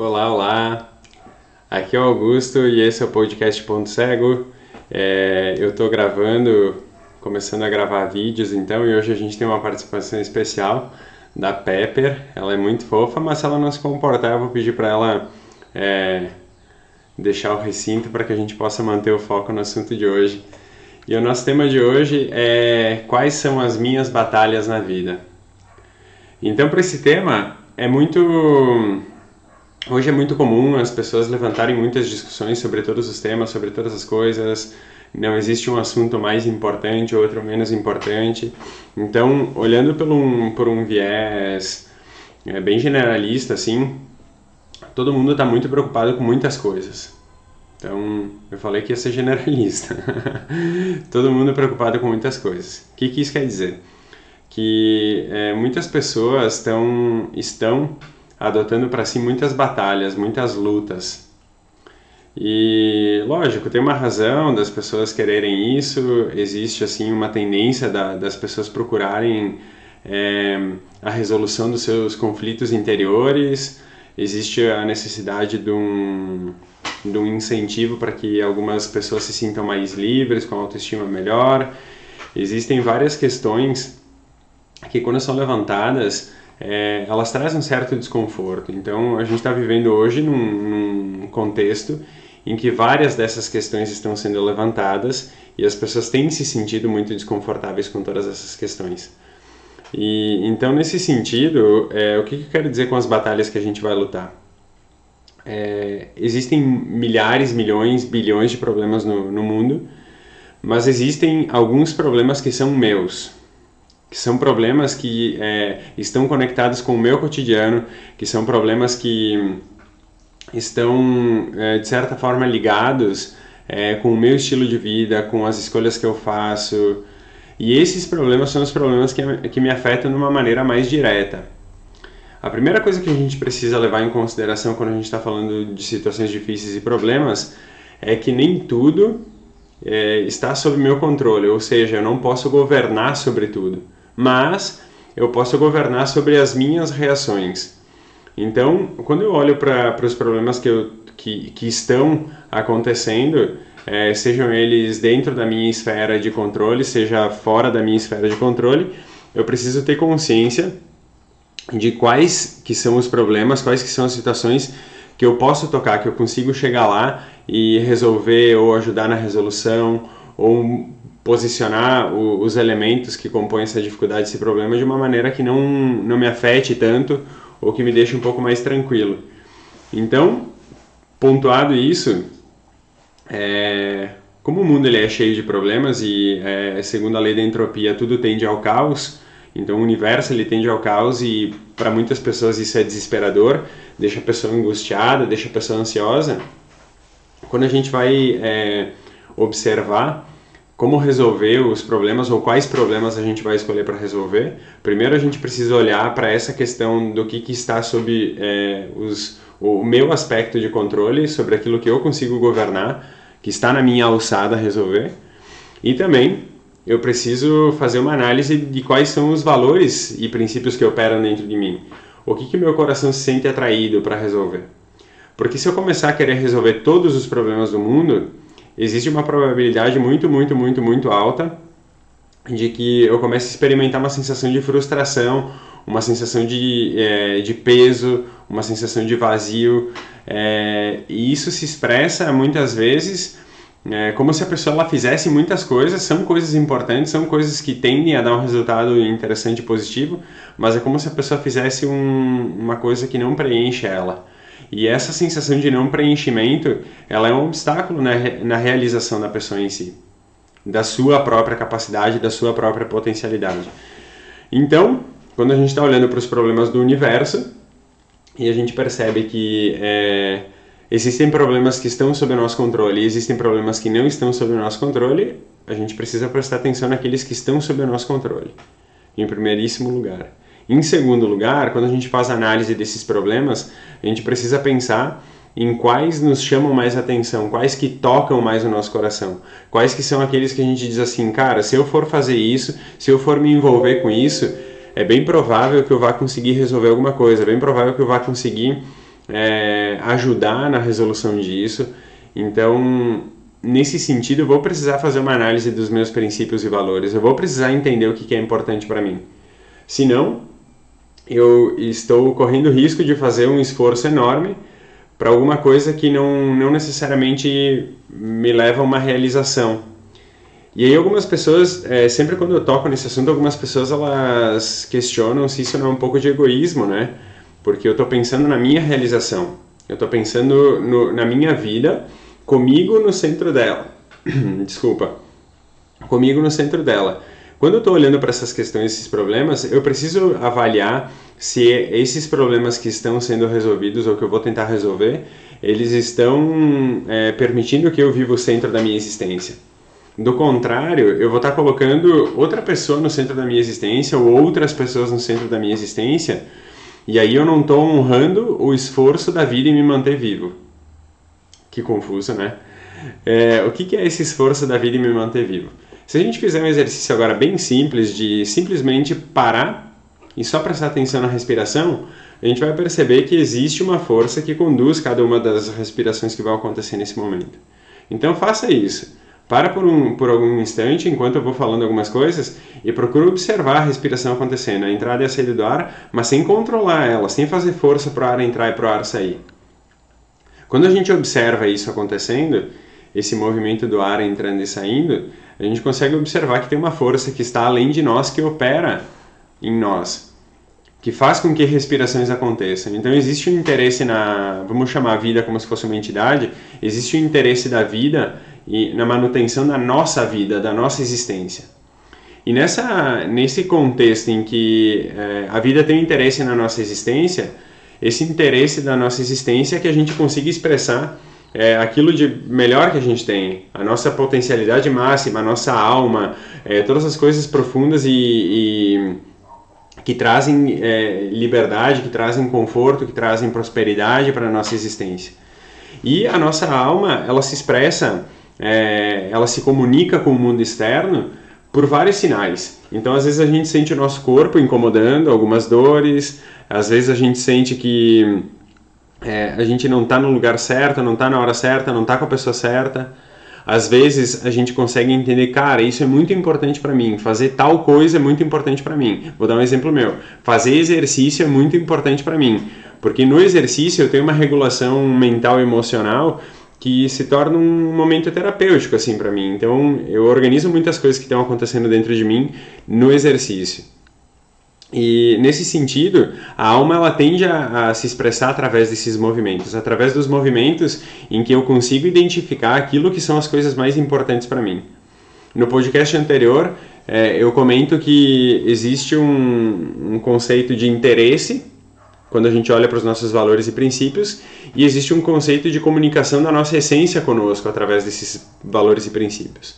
Olá, olá. Aqui é o Augusto e esse é o podcast Ponto Cego. É, eu estou gravando, começando a gravar vídeos então, e hoje a gente tem uma participação especial da Pepper. Ela é muito fofa, mas se ela não se comportar, eu vou pedir para ela é, deixar o recinto para que a gente possa manter o foco no assunto de hoje. E o nosso tema de hoje é quais são as minhas batalhas na vida. Então, para esse tema, é muito Hoje é muito comum as pessoas levantarem muitas discussões sobre todos os temas, sobre todas as coisas. Não existe um assunto mais importante, outro menos importante. Então, olhando por um, por um viés é, bem generalista, assim, todo mundo está muito preocupado com muitas coisas. Então, eu falei que ia ser generalista. todo mundo preocupado com muitas coisas. O que, que isso quer dizer? Que é, muitas pessoas tão, estão adotando para si muitas batalhas, muitas lutas. E lógico, tem uma razão das pessoas quererem isso, existe assim uma tendência da, das pessoas procurarem é, a resolução dos seus conflitos interiores, existe a necessidade de um, de um incentivo para que algumas pessoas se sintam mais livres, com autoestima melhor. Existem várias questões que, quando são levantadas, é, elas trazem um certo desconforto. Então, a gente está vivendo hoje num, num, contexto em que várias dessas questões estão sendo levantadas e as pessoas têm se sentido muito desconfortáveis com todas essas questões. E então, nesse sentido, é, o que, que eu quero dizer com as batalhas que a gente vai lutar? É, existem milhares, milhões, bilhões de problemas no, no mundo, mas existem alguns problemas que são meus, que são problemas que é, estão conectados com o meu cotidiano, que são problemas que estão, é, de certa forma, ligados é, com o meu estilo de vida, com as escolhas que eu faço. E esses problemas são os problemas que, que me afetam de uma maneira mais direta. A primeira coisa que a gente precisa levar em consideração quando a gente está falando de situações difíceis e problemas é que nem tudo é, está sob meu controle, ou seja, eu não posso governar sobre tudo mas eu posso governar sobre as minhas reações. Então, quando eu olho para os problemas que, eu, que, que estão acontecendo, é, sejam eles dentro da minha esfera de controle, seja fora da minha esfera de controle, eu preciso ter consciência de quais que são os problemas, quais que são as situações que eu posso tocar, que eu consigo chegar lá e resolver ou ajudar na resolução ou posicionar o, os elementos que compõem essa dificuldade, esse problema, de uma maneira que não, não me afete tanto ou que me deixe um pouco mais tranquilo. Então, pontuado isso, é, como o mundo ele é cheio de problemas e, é, segundo a lei da entropia, tudo tende ao caos, então o universo ele tende ao caos e para muitas pessoas isso é desesperador, deixa a pessoa angustiada, deixa a pessoa ansiosa. Quando a gente vai é, observar como resolver os problemas ou quais problemas a gente vai escolher para resolver, primeiro a gente precisa olhar para essa questão do que, que está sob é, os, o meu aspecto de controle, sobre aquilo que eu consigo governar, que está na minha alçada resolver. E também eu preciso fazer uma análise de quais são os valores e princípios que operam dentro de mim. O que, que meu coração se sente atraído para resolver. Porque se eu começar a querer resolver todos os problemas do mundo, existe uma probabilidade muito, muito, muito, muito alta de que eu comece a experimentar uma sensação de frustração, uma sensação de, é, de peso, uma sensação de vazio. É, e isso se expressa muitas vezes é, como se a pessoa ela fizesse muitas coisas, são coisas importantes, são coisas que tendem a dar um resultado interessante e positivo, mas é como se a pessoa fizesse um, uma coisa que não preenche ela. E essa sensação de não preenchimento, ela é um obstáculo na, na realização da pessoa em si, da sua própria capacidade, da sua própria potencialidade. Então, quando a gente está olhando para os problemas do universo e a gente percebe que é, existem problemas que estão sob o nosso controle e existem problemas que não estão sob o nosso controle, a gente precisa prestar atenção naqueles que estão sob o nosso controle, em primeiríssimo lugar. Em segundo lugar, quando a gente faz análise desses problemas, a gente precisa pensar em quais nos chamam mais atenção, quais que tocam mais o nosso coração, quais que são aqueles que a gente diz assim, cara, se eu for fazer isso, se eu for me envolver com isso, é bem provável que eu vá conseguir resolver alguma coisa, é bem provável que eu vá conseguir é, ajudar na resolução disso. Então, nesse sentido, eu vou precisar fazer uma análise dos meus princípios e valores. Eu vou precisar entender o que é importante para mim. Senão, eu estou correndo risco de fazer um esforço enorme para alguma coisa que não, não necessariamente me leva a uma realização. E aí algumas pessoas, é, sempre quando eu toco nesse assunto, algumas pessoas elas questionam se isso não é um pouco de egoísmo, né? Porque eu estou pensando na minha realização, eu estou pensando no, na minha vida, comigo no centro dela. Desculpa, comigo no centro dela. Quando eu estou olhando para essas questões, esses problemas, eu preciso avaliar se esses problemas que estão sendo resolvidos ou que eu vou tentar resolver, eles estão é, permitindo que eu viva o centro da minha existência. Do contrário, eu vou estar colocando outra pessoa no centro da minha existência ou outras pessoas no centro da minha existência, e aí eu não estou honrando o esforço da vida em me manter vivo. Que confuso, né? É, o que, que é esse esforço da vida em me manter vivo? Se a gente fizer um exercício agora bem simples de simplesmente parar e só prestar atenção na respiração, a gente vai perceber que existe uma força que conduz cada uma das respirações que vão acontecer nesse momento. Então faça isso. Para por, um, por algum instante, enquanto eu vou falando algumas coisas, e procura observar a respiração acontecendo, a entrada e a saída do ar, mas sem controlar ela, sem fazer força para o ar entrar e para o ar sair. Quando a gente observa isso acontecendo, esse movimento do ar entrando e saindo, a gente consegue observar que tem uma força que está além de nós que opera em nós, que faz com que respirações aconteçam. Então existe um interesse na, vamos chamar a vida como se fosse uma entidade, existe um interesse da vida e na manutenção da nossa vida, da nossa existência. E nessa, nesse contexto em que é, a vida tem interesse na nossa existência, esse interesse da nossa existência é que a gente consiga expressar é, aquilo de melhor que a gente tem, a nossa potencialidade máxima, a nossa alma, é, todas as coisas profundas e, e que trazem é, liberdade, que trazem conforto, que trazem prosperidade para a nossa existência. E a nossa alma, ela se expressa, é, ela se comunica com o mundo externo por vários sinais. Então, às vezes a gente sente o nosso corpo incomodando, algumas dores, às vezes a gente sente que é, a gente não está no lugar certo, não está na hora certa, não está com a pessoa certa. Às vezes a gente consegue entender, cara, isso é muito importante para mim, fazer tal coisa é muito importante para mim. Vou dar um exemplo meu. Fazer exercício é muito importante para mim, porque no exercício eu tenho uma regulação mental e emocional que se torna um momento terapêutico assim para mim. Então eu organizo muitas coisas que estão acontecendo dentro de mim no exercício. E nesse sentido, a alma ela tende a, a, se expressar através desses movimentos, através dos movimentos em que eu consigo identificar aquilo que são as coisas mais importantes para mim. No podcast anterior, é, eu comento que existe um, um conceito de interesse quando a gente olha para os nossos valores e princípios, e existe um conceito de comunicação da nossa essência conosco através desses valores e princípios.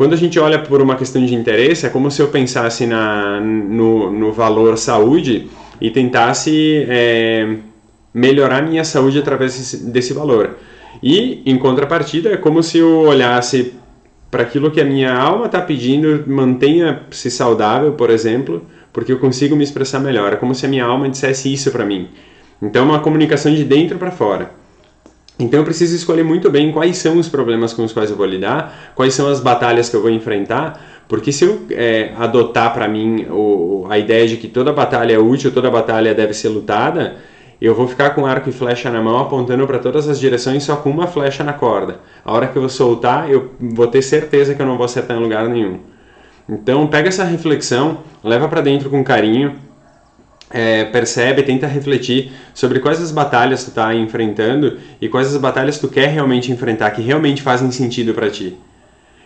Quando a gente olha por uma questão de interesse, é como se eu pensasse na, no, no valor saúde e tentasse é, melhorar minha saúde através desse, valor. E, em contrapartida, é como se eu olhasse para aquilo que a minha alma está pedindo, mantenha-se saudável, por exemplo, porque eu consigo me expressar melhor. É como se a minha alma dissesse isso para mim. Então, é uma comunicação de dentro para fora. Então eu preciso escolher muito bem quais são os problemas com os quais eu vou lidar, quais são as batalhas que eu vou enfrentar, porque se eu é, adotar para mim o, a ideia de que toda batalha é útil, toda batalha deve ser lutada, eu vou ficar com arco e flecha na mão apontando para todas as direções só com uma flecha na corda. A hora que eu soltar, eu vou ter certeza que eu não vou acertar em lugar nenhum. Então pega essa reflexão, leva para dentro com carinho é, percebe, tenta refletir sobre quais as batalhas tu está enfrentando e quais as batalhas tu quer realmente enfrentar, que realmente fazem sentido para ti.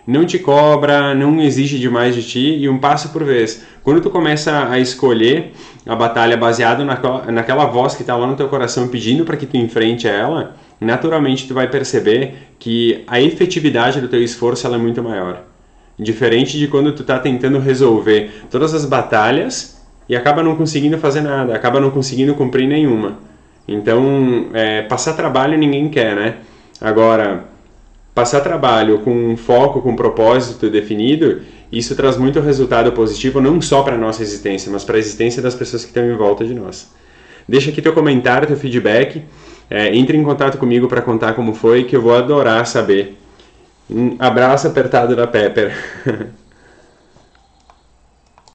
Não te cobra, não exige demais de ti e um passo por vez. Quando tu começa a escolher a batalha baseado naquela, voz que está lá no teu coração pedindo para que tu enfrente ela, naturalmente tu vai perceber que a efetividade do teu esforço é muito maior. Diferente de quando tu está tentando resolver todas as batalhas e acaba não conseguindo fazer nada, acaba não conseguindo cumprir nenhuma. Então, é, passar trabalho ninguém quer, né? Agora, passar trabalho com foco, com propósito definido, isso traz muito resultado positivo não só para a nossa existência, mas para a existência das pessoas que estão em volta de nós. Deixa aqui teu comentário, teu feedback. É, entre em contato comigo para contar como foi, que eu vou adorar saber. Um abraço apertado da Pepper.